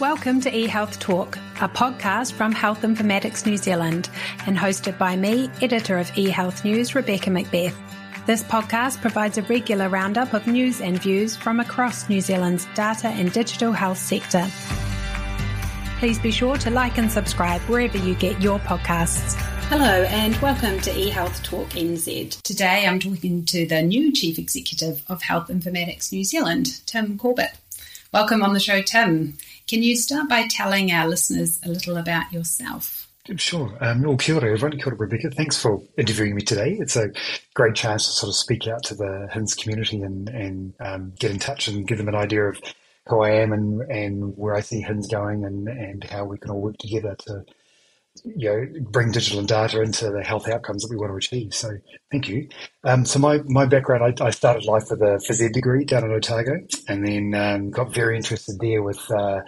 Welcome to eHealth Talk, a podcast from Health Informatics New Zealand and hosted by me, editor of eHealth News, Rebecca Macbeth. This podcast provides a regular roundup of news and views from across New Zealand's data and digital health sector. Please be sure to like and subscribe wherever you get your podcasts. Hello and welcome to eHealth Talk NZ. Today I'm talking to the new Chief Executive of Health Informatics New Zealand, Tim Corbett. Welcome on the show, Tim. Can you start by telling our listeners a little about yourself? Sure. Um, well, kia ora, everyone. Kia ora, Rebecca. Thanks for interviewing me today. It's a great chance to sort of speak out to the HINZ community and, and um, get in touch and give them an idea of who I am and, and where I see HINZ going and, and how we can all work together to you know, bring digital and data into the health outcomes that we want to achieve. So thank you. Um, so my, my background, I, I, started life with a phys ed degree down in Otago and then um, got very interested there with uh,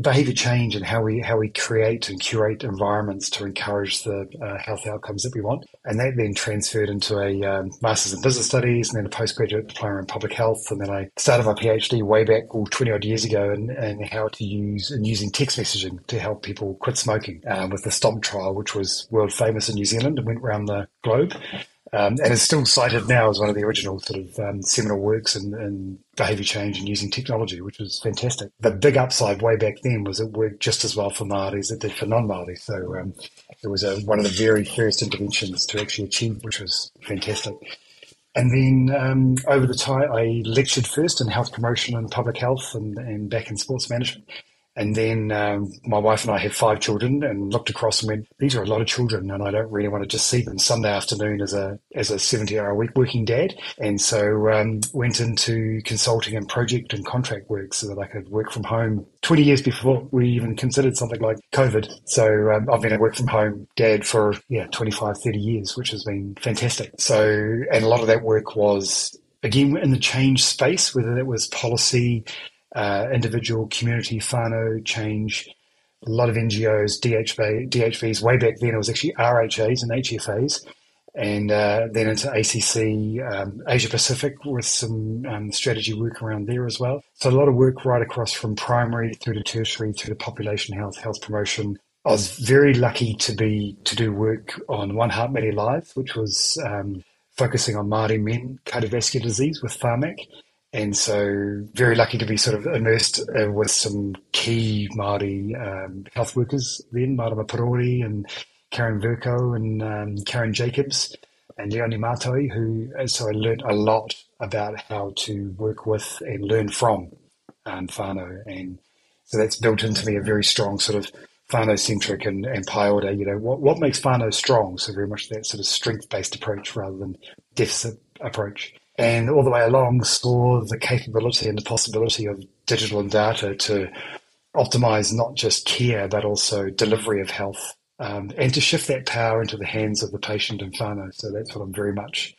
behavior change and how we how we create and curate environments to encourage the uh, health outcomes that we want. And that then transferred into a um, master's in business studies and then a postgraduate diploma in public health. And then I started my PhD way back, well, 20 odd years ago, and and how to use and using text messaging to help people quit smoking um, with the STOMP trial, which was world famous in New Zealand and went around the globe. Um, and is still cited now as one of the original sort of um, seminal works in, in, behaviour change and using technology, which was fantastic. The big upside way back then was it worked just as well for Māori as it did for non-Māori. So um, it was a, one of the very first interventions to actually achieve, which was fantastic. And then um, over the time, I lectured first in health promotion and public health and, and back in sports management. And then um, my wife and I had five children, and looked across and went, "These are a lot of children, and I don't really want to just see them Sunday afternoon as a as a seventy hour a week working dad." And so um, went into consulting and project and contract work so that I could work from home. Twenty years before we even considered something like COVID, so um, I've been a work from home dad for yeah 25, 30 years, which has been fantastic. So and a lot of that work was again in the change space, whether that was policy uh, individual community whānau change, a lot of NGOs, DHB, DHBs. Way back then, it was actually RHAs and HFAs, and uh, then into ACC, um, Asia Pacific with some um, strategy work around there as well. So a lot of work right across from primary through to tertiary through to population health, health promotion. I was very lucky to be to do work on One Heart Many Lives, which was um, focusing on Māori men cardiovascular disease with Pharmac. And so, very lucky to be sort of immersed uh, with some key Māori um, health workers then, Marama Parori and Karen Verco and um, Karen Jacobs and Leonie Matoi, who, uh, so I learned a lot about how to work with and learn from um, whānau. And so that's built into me a very strong sort of whānau centric and, and order. you know, what, what makes whānau strong? So very much that sort of strength based approach rather than deficit approach and all the way along saw the capability and the possibility of digital and data to optimize not just care but also delivery of health um, and to shift that power into the hands of the patient and whānau. So that's what I'm very much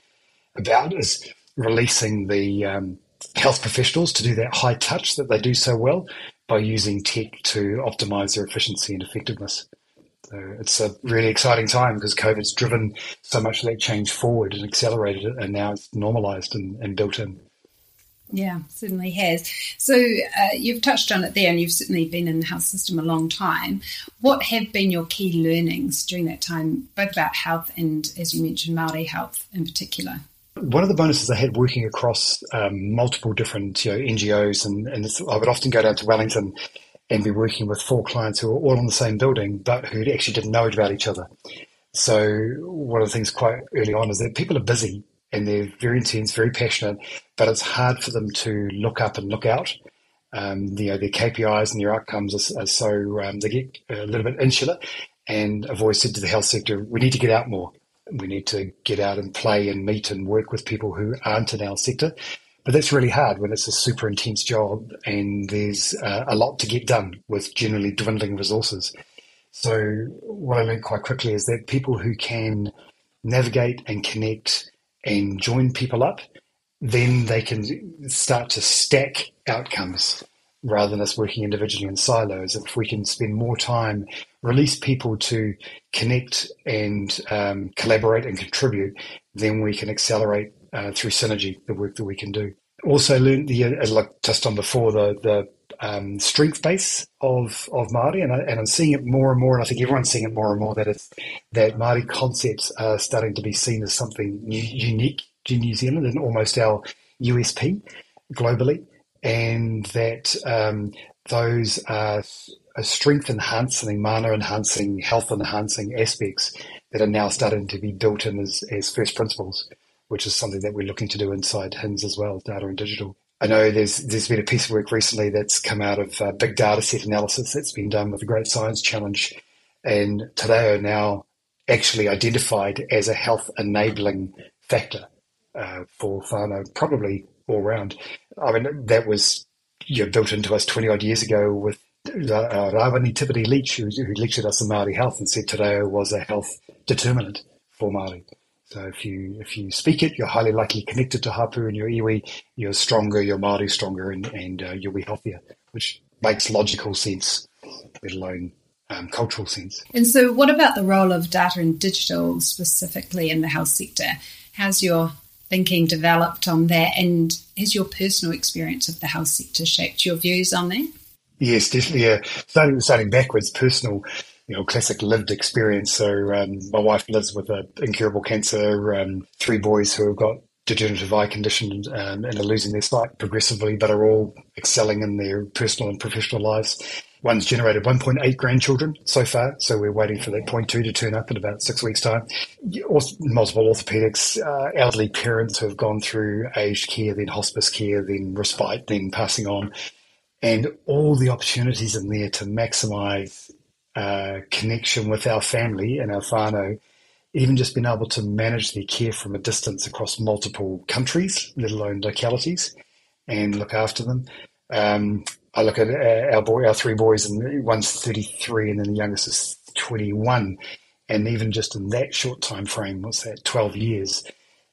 about is releasing the um, health professionals to do that high touch that they do so well by using tech to optimize their efficiency and effectiveness. So it's a really exciting time because COVID's driven so much of that change forward and accelerated it, and now it's normalized and, and built in. Yeah, certainly has. So uh, you've touched on it there, and you've certainly been in the health system a long time. What have been your key learnings during that time, both about health and, as you mentioned, Maori health in particular? One of the bonuses I had working across um, multiple different you know, NGOs, and, and I would often go down to Wellington and be working with four clients who were all in the same building, but who actually didn't know about each other. So one of the things quite early on is that people are busy and they're very intense, very passionate, but it's hard for them to look up and look out. Um, you know, their KPIs and their outcomes are, are so um, they get a little bit insular. And I've always said to the health sector, we need to get out more. We need to get out and play and meet and work with people who aren't in our sector but that's really hard when it's a super intense job and there's uh, a lot to get done with generally dwindling resources. So what I learned quite quickly is that people who can navigate and connect and join people up, then they can start to stack outcomes rather than us working individually in silos. If we can spend more time, release people to connect and um, collaborate and contribute, then we can accelerate uh, through synergy the work that we can do. Also learned the, as I touched on before, the, the um, strength base of of Māori, and, I, and I'm seeing it more and more, and I think everyone's seeing it more and more that it's that Māori concepts are starting to be seen as something new, unique to New Zealand and almost our USP globally, and that um, those are, are strength enhancing, mana enhancing, health enhancing aspects that are now starting to be built in as, as first principles, which is something that we're looking to do inside HINZ as well, data and digital. I know there's there's been a piece of work recently that's come out of uh, big data set analysis that's been done with the Great Science Challenge, and te reo are now actually identified as a health enabling factor uh, for whānau, probably all round. I mean, that was you know, built into us 20 odd years ago with uh, Rawani Tipiti Leach, who, who lectured us in Māori health and said te reo was a health determinant for Māori. So if you if you speak it, you're highly likely connected to hapu and your iwi. You're stronger, your Māori stronger, and, and uh, you'll be healthier, which makes logical sense, let alone um, cultural sense. And so, what about the role of data and digital specifically in the health sector? How's your thinking developed on that, and has your personal experience of the health sector shaped your views on that? Yes, definitely. Yeah. Starting starting backwards, personal you know, classic lived experience. So um, my wife lives with an incurable cancer, um, three boys who have got degenerative eye condition um, and are losing their sight progressively, but are all excelling in their personal and professional lives. One's generated 1.8 grandchildren so far, so we're waiting for that point two to turn up in about six weeks' time. Multiple orthopedics, uh, elderly parents who have gone through aged care, then hospice care, then respite, then passing on, and all the opportunities in there to maximise uh, connection with our family and our whānau, even just being able to manage their care from a distance across multiple countries, let alone localities, and look after them. Um, I look at uh, our boy, our three boys, and one's 33, and then the youngest is 21. And even just in that short time frame, what's that, 12 years,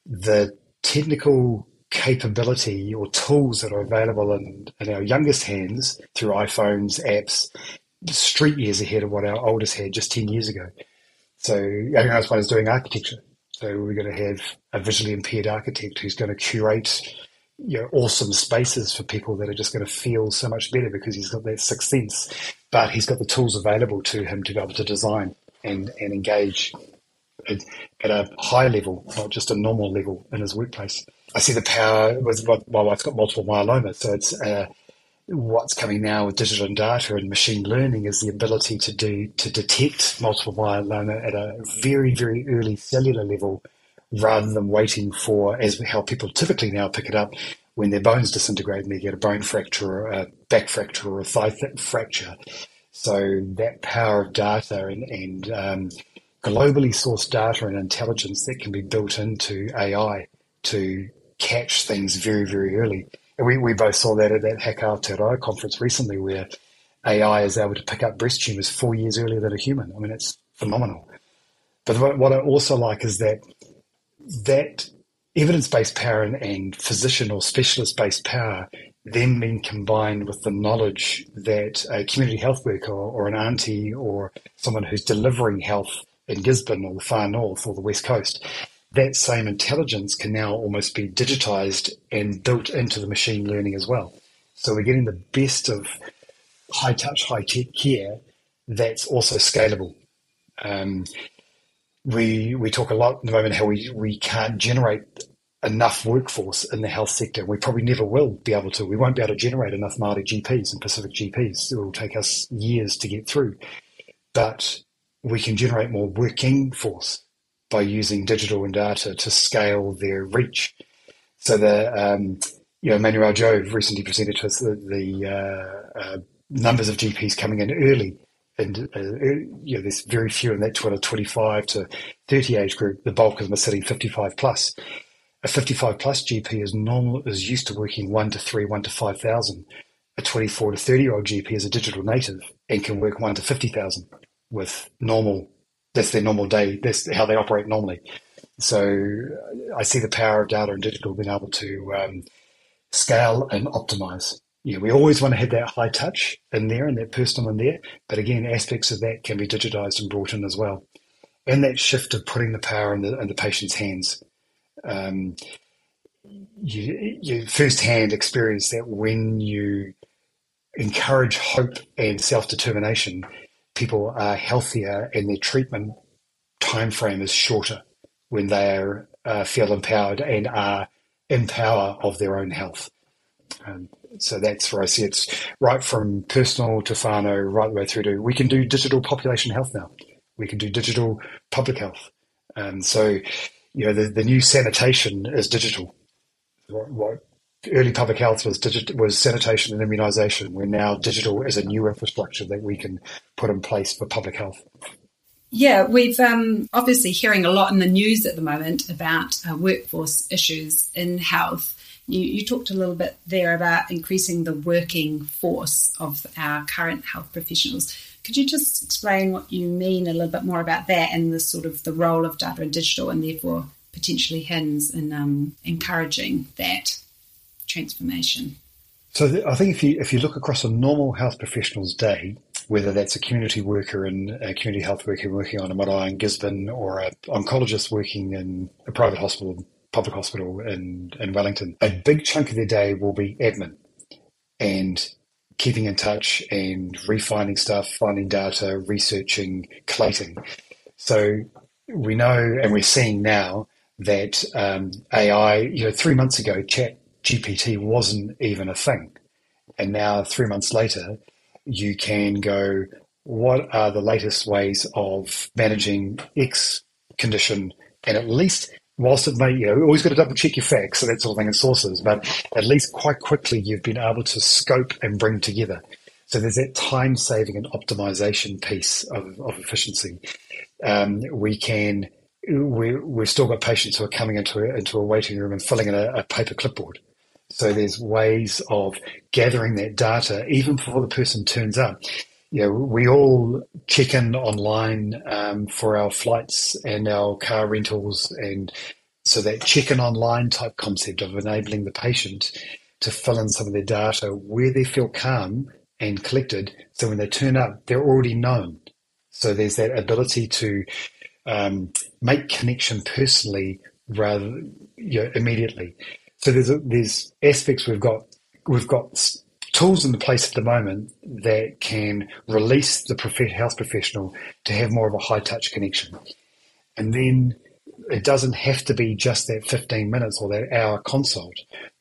the technical capability or tools that are available in, in our youngest hands through iPhones, apps, street years ahead of what our oldest had just 10 years ago. So youngest one is doing architecture. So we're going to have a visually impaired architect who's going to curate you know, awesome spaces for people that are just going to feel so much better because he's got that sixth sense, but he's got the tools available to him to be able to design and, and engage at, at a high level, not just a normal level in his workplace. I see the power with my wife's got multiple myeloma, so it's uh, what's coming now with digital and data and machine learning is the ability to do to detect multiple myeloma at a very very early cellular level rather than waiting for as how people typically now pick it up when their bones disintegrate and they get a bone fracture or a back fracture or a thigh fracture. So that power of data and, and um, globally sourced data and intelligence that can be built into AI to catch things very very early we, we both saw that at that Haka Aotearoa conference recently where AI is able to pick up breast tumors four years earlier than a human. I mean, it's phenomenal. But what, what I also like is that that evidence-based power and, and physician or specialist-based power then being combined with the knowledge that a community health worker or, or an auntie or someone who's delivering health in Gisborne or the far north or the west coast that same intelligence can now almost be digitized and built into the machine learning as well. So we're getting the best of high touch, high tech care that's also scalable. Um, we we talk a lot at the moment how we, we can't generate enough workforce in the health sector. We probably never will be able to. We won't be able to generate enough Māori GPs and Pacific GPs. It will take us years to get through. But we can generate more working force by using digital and data to scale their reach. So the um, you know Manuel Jove recently presented to us the, the uh, uh, numbers of GPs coming in early, and uh, you know there's very few in that 25 to 30 age group. The bulk of them are sitting 55 plus. A 55 plus GP is normal is used to working one to three, one to five thousand. A 24 to 30 year old GP is a digital native and can work one to 50,000 with normal that's their normal day. That's how they operate normally. So I see the power of data and digital being able to um, scale and optimize. Yeah, we always want to have that high touch in there and that personal in there, but again, aspects of that can be digitized and brought in as well. And that shift of putting the power in the, in the patient's hands. Um, you, you firsthand experience that when you encourage hope and self determination, people are healthier and their treatment time frame is shorter when they are, uh, feel empowered and are in power of their own health. Um, so that's where I see it's right from personal to whānau, right the way through to we can do digital population health now. We can do digital public health. And so, you know, the, the new sanitation is digital. What, what early public health was digit, was sanitation and immunisation. We're now digital as a new infrastructure that we can put in place for public health. Yeah, we've um, obviously hearing a lot in the news at the moment about uh, workforce issues in health. You, you, talked a little bit there about increasing the working force of our current health professionals. Could you just explain what you mean a little bit more about that and the sort of the role of data and digital, and therefore potentially HINZ in um, encouraging that transformation? So I think if you if you look across a normal health professional's day, whether that's a community worker and a community health worker working on a marae in Gisborne or an oncologist working in a private hospital, public hospital in, in Wellington, a big chunk of their day will be admin and keeping in touch and refining stuff, finding data, researching, collating. So we know and we're seeing now that um, AI, you know, three months ago, Chat GPT wasn't even a thing. And now, three months later, you can go, what are the latest ways of managing X condition? And at least, whilst it may, you know, always got to double check your facts and that sort of thing and sources, but at least quite quickly you've been able to scope and bring together. So there's that time saving and optimization piece of, of efficiency. Um, we can, we, we've still got patients who are coming into a, into a waiting room and filling in a, a paper clipboard so there's ways of gathering that data even before the person turns up. You know, we all check in online um, for our flights and our car rentals, and so that check in online type concept of enabling the patient to fill in some of their data where they feel calm and collected. So when they turn up, they're already known. So there's that ability to um, make connection personally rather you know, immediately. So there's a, there's aspects we've got we've got tools in the place at the moment that can release the health professional to have more of a high touch connection, and then it doesn't have to be just that 15 minutes or that hour consult.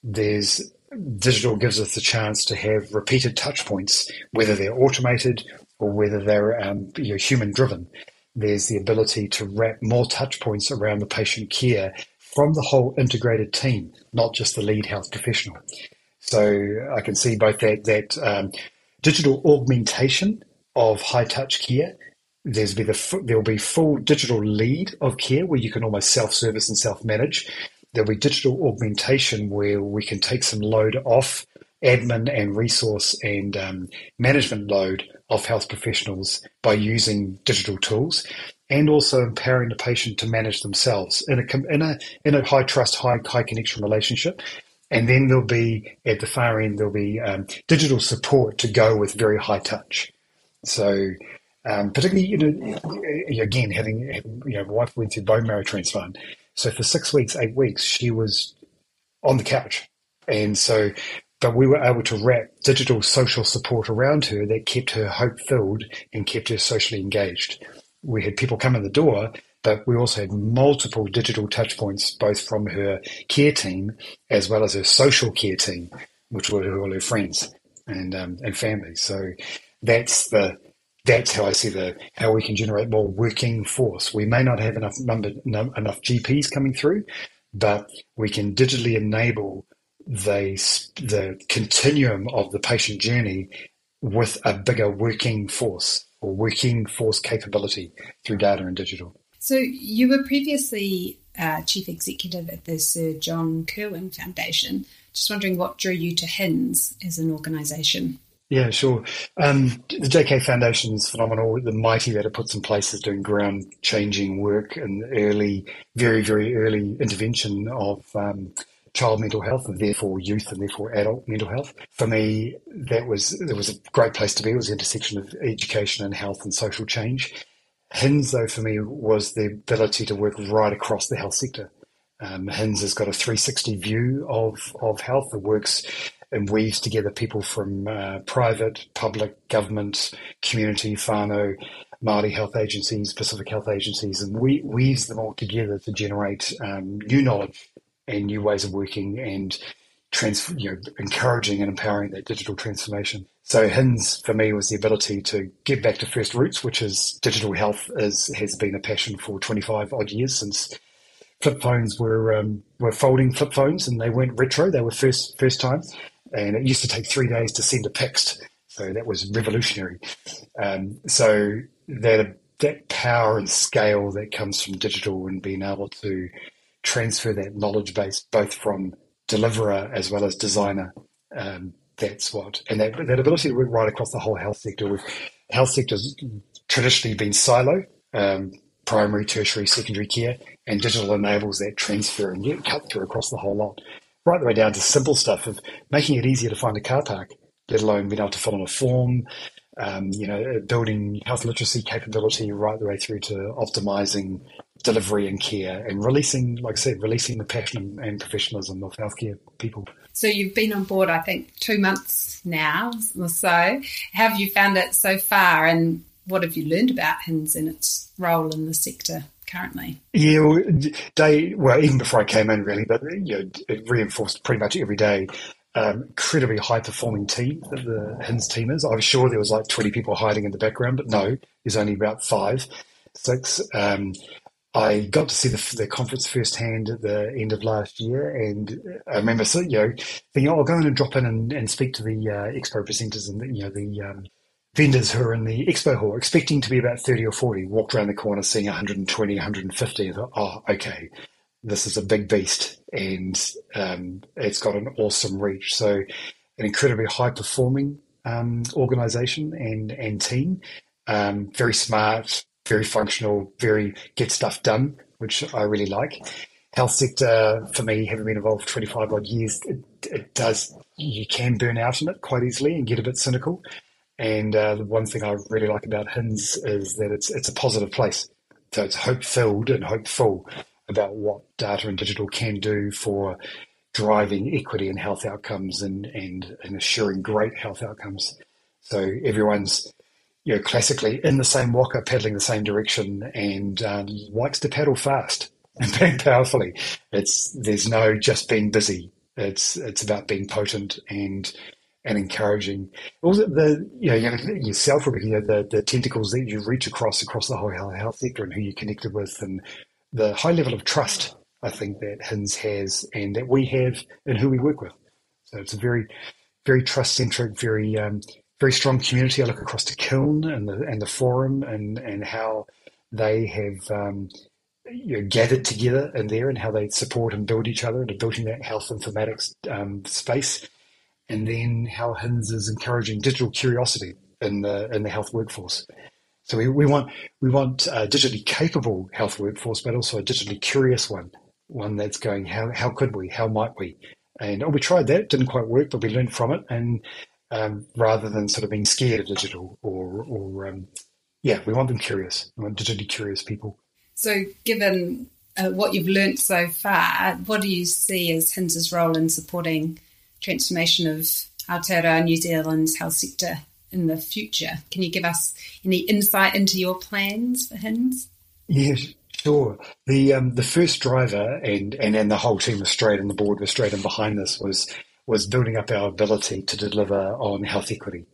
There's digital gives us the chance to have repeated touch points, whether they're automated or whether they're um, you know, human driven. There's the ability to wrap more touch points around the patient care from the whole integrated team, not just the lead health professional. So I can see both that that um, digital augmentation of high touch care. There's be the there'll be full digital lead of care where you can almost self service and self manage. There'll be digital augmentation where we can take some load off admin and resource and um, management load of health professionals by using digital tools and also empowering the patient to manage themselves in a in a in a high trust, high high connection relationship. And then there'll be at the far end there'll be um, digital support to go with very high touch. So um, particularly, you know, again having, having you know, my wife went through bone marrow transplant. So for six weeks, eight weeks, she was on the couch, and so but we were able to wrap digital social support around her that kept her hope filled and kept her socially engaged we had people come in the door, but we also had multiple digital touch points, both from her care team as well as her social care team, which were all her friends and um, and family. So that's the that's how I see the how we can generate more working force. We may not have enough number no, enough GPs coming through, but we can digitally enable the the continuum of the patient journey with a bigger working force or working force capability through data and digital. So you were previously uh, chief executive at the Sir John Kirwan Foundation. Just wondering what drew you to HINZ as an organisation. Yeah, sure. Um, the JK Foundation is phenomenal. The Mitey that it puts in place is doing ground changing work and early, very, very early intervention of um, child mental health and therefore youth and therefore adult mental health. For me, that was it was a great place to be. It was the intersection of education and health and social change. HINZ, though, for me, was the ability to work right across the health sector. Um, HINZ has got a 360 view of, of health that works and weaves together people from uh, private, public, government, community, whānau, Māori health agencies, Pacific health agencies, and we, weaves them all together to generate um, new knowledge and new ways of working and trans- you know, encouraging and empowering that digital transformation. So HINZ for me was the ability to get back to first roots, which is digital health is, has been a passion for 25 odd years since flip phones were um, were folding flip phones and they weren't retro. They were first first time, and it used to take three days to send a text. So that was revolutionary. Um, so that that power and scale that comes from digital and being able to transfer that knowledge base both from deliverer as well as designer. Um, that's what, and that, that ability to work right across the whole health sector. With health sector's traditionally been silo, um, primary, tertiary, secondary care, and digital enables that transfer and get cut through across the whole lot, right the way down to simple stuff of making it easier to find a car park, let alone being able to fill in a form, um, you know, building health literacy capability right the way through to optimizing delivery and care and releasing, like I said, releasing the passion and professionalism of healthcare people. So you've been on board, I think, two months now or so. How have you found it so far, and what have you learned about HINZ and its role in the sector? currently? Yeah, well, day well even before I came in, really, but you know, it reinforced pretty much every day. Um, incredibly high performing team that the HINZ team is. I was sure there was like 20 people hiding in the background, but no, there's only about five, six. Um, I got to see the, the conference firsthand at the end of last year, and I remember, you know, thinking, oh, I'll go in and drop in and, and speak to the uh, expo presenters and the, you know the um, vendors who are in the expo hall, expecting to be about thirty or forty. Walked around the corner, seeing 120, 150. I thought, oh, okay, this is a big beast, and um, it's got an awesome reach. So, an incredibly high performing um, organization and and team, um, very smart, very functional, very get stuff done, which I really like. Health sector for me, having been involved for 25 odd years, it, it does, you can burn out in it quite easily and get a bit cynical. And uh, the one thing I really like about HINZ is that it's, it's a positive place. So it's hope filled and hopeful about what data and digital can do for driving equity and health outcomes and, and, and assuring great health outcomes. So everyone's you know, classically in the same waka, paddling the same direction, and um, likes to paddle fast and bang powerfully. It's there's no just being busy. It's it's about being potent and and encouraging. Also, the you know, yourself, you know, the the tentacles that you reach across across the whole health sector and who you're connected with, and the high level of trust I think that HINZ has and that we have in who we work with. So it's a very very trust centric, very um, very strong community. I look across to CiLN and the and the forum and and how they have um, you know, gathered together in there and how they support and build each other and building that health informatics um, space, and then how HINZ is encouraging digital curiosity in the in the health workforce. So we, we want we want a digitally capable health workforce, but also a digitally curious one, one that's going how how could we, how might we, and oh, we tried that, didn't quite work, but we learned from it, and um, rather than sort of being scared of digital or, or um, yeah, we want them curious. We want digitally curious people. So, given uh, what you've learnt so far, what do you see as HINZ's role in supporting transformation of Aotearoa New Zealand's health sector in the future? Can you give us any insight into your plans for HINZ? Yeah, sure. The um, the first driver and, and and the whole team was straight and the board was straight and behind this was was building up our ability to deliver on health equity.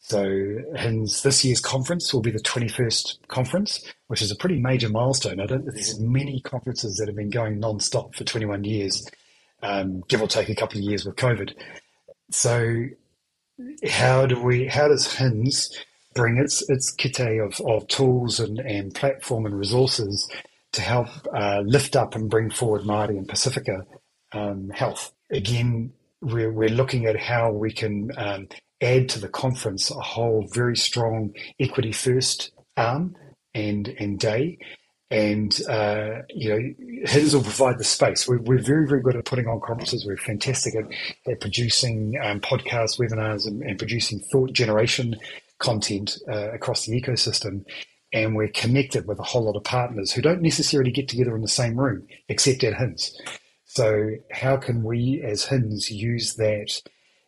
So HINZ this year's conference will be the 21st conference, which is a pretty major milestone. I don't there's many conferences that have been going non-stop for 21 years, um, give or take a couple of years with COVID. So how do we how does HINZ bring its its kit of, of tools and, and platform and resources to help uh, lift up and bring forward Māori and Pacifica um, health? Again, we're, we're looking at how we can um, add to the conference a whole very strong equity first arm and and day. And uh, you know, HINZ will provide the space. We're, we're, very, very good at putting on conferences. We're fantastic at, at producing um, podcasts, webinars, and, and, producing thought generation content uh, across the ecosystem. And we're connected with a whole lot of partners who don't necessarily get together in the same room, except at HINZ. So how can we as HINZ use that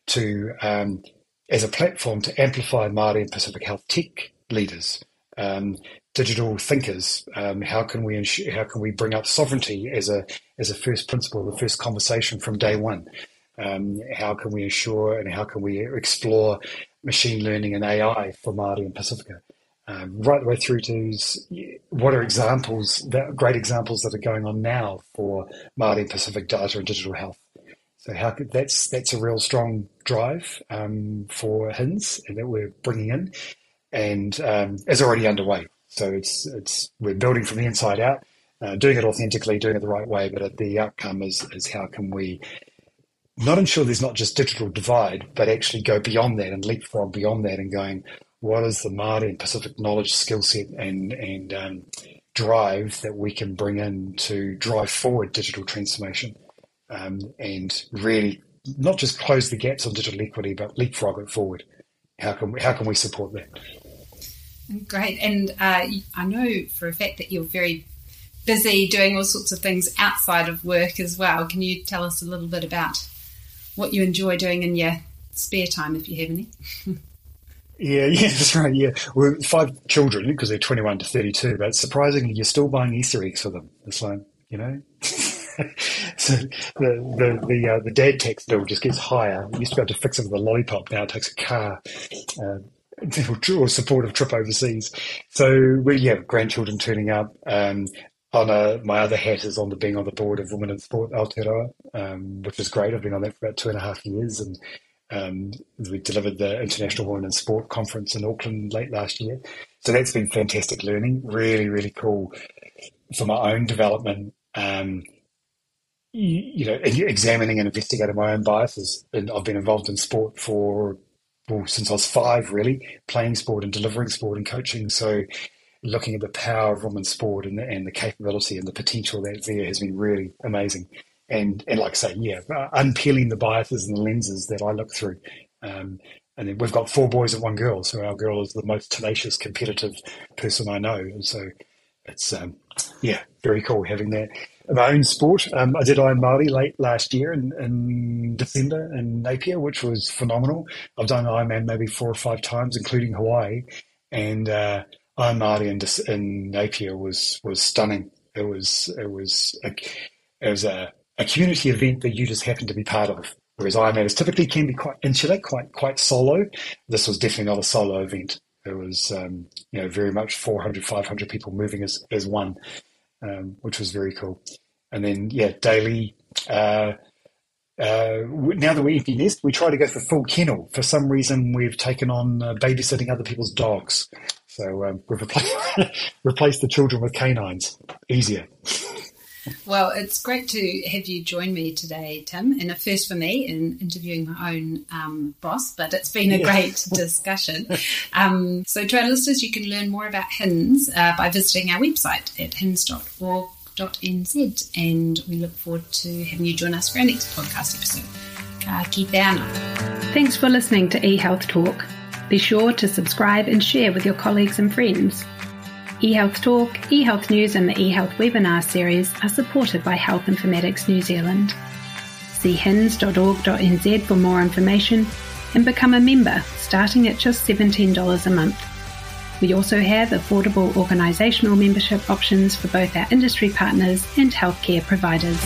to um, as a platform to amplify Māori and Pacific Health tech leaders, um, digital thinkers. Um, how can we ensure, how can we bring up sovereignty as a as a first principle, the first conversation from day one? Um, how can we ensure and how can we explore machine learning and AI for Māori and Pacifica? Um, right the way through to what are examples, that, great examples that are going on now for Māori Pacific data and digital health. So how could, that's that's a real strong drive um, for HINZ that we're bringing in, and um, is already underway. So it's it's we're building from the inside out, uh, doing it authentically, doing it the right way. But the outcome is is how can we not ensure there's not just digital divide, but actually go beyond that and leapfrog beyond that and going, what is the Māori and Pacific knowledge, skill set, and and um, drive that we can bring in to drive forward digital transformation, um, and really not just close the gaps on digital equity, but leapfrog it forward. How can we, how can we support that? Great, and uh, I know for a fact that you're very busy doing all sorts of things outside of work as well. Can you tell us a little bit about what you enjoy doing in your spare time, if you have any? Yeah, yeah, that's right. Yeah, we're five children because they're twenty-one to thirty-two. But surprisingly, you're still buying Easter eggs for them. It's like you know. so the the the, uh, the dad tax bill just gets higher. We used to be able to fix it with a lollipop. Now it takes a car. Uh, or supportive trip overseas. So we yeah, grandchildren turning up. Um, on a, my other hat is on the being on the board of Women in Sport Aotearoa, um, which is great. I've been on that for about two and a half years, and um, we delivered the International Women in Sport conference in Auckland late last year. So that's been fantastic learning. Really, really cool for my own development. Um, you, you, know, examining and investigating my own biases. And I've been involved in sport for well since I was five, really playing sport and delivering sport and coaching. So looking at the power of women's sport and the, and the capability and the potential that's there has been really amazing. And and like I say, yeah, uh, unpeeling the biases and the lenses that I look through. Um, and then we've got four boys and one girl, so our girl is the most tenacious, competitive person I know. And so it's um, yeah, very cool having that. My own sport, um, I did Iron Māori late last year in, in December in Napier, which was phenomenal. I've done Ironman maybe four or five times, including Hawaii, and uh, Iron Māori in, in Napier was was stunning. It was it was a, it was a, a community event that you just happen to be part of. Whereas Ironman is typically can be quite insular, quite quite solo. This was definitely not a solo event. It was um, you know very much 400, 500 people moving as as one, um, which was very cool. And then yeah, daily. Uh, uh, now that we're empty nest, we try to go for full kennel. For some reason, we've taken on uh, babysitting other people's dogs. So um, we've replaced, replaced the children with canines. Easier. Well, it's great to have you join me today, Tim, and a first for me in interviewing my own um, boss, but it's been a great discussion. Um, so, to our listeners, you can learn more about HINZ uh, by visiting our website at hinz.org.nz, and we look forward to having you join us for our next podcast episode. Ka kite Thanks for listening to eHealth Talk. Be sure to subscribe and share with your colleagues and friends. eHealth Talk, eHealth News, and the eHealth webinar series are supported by Health Informatics New Zealand. See hinz.org.nz for more information and become a member starting at just $17 a month. We also have affordable organisational membership options for both our industry partners and healthcare providers.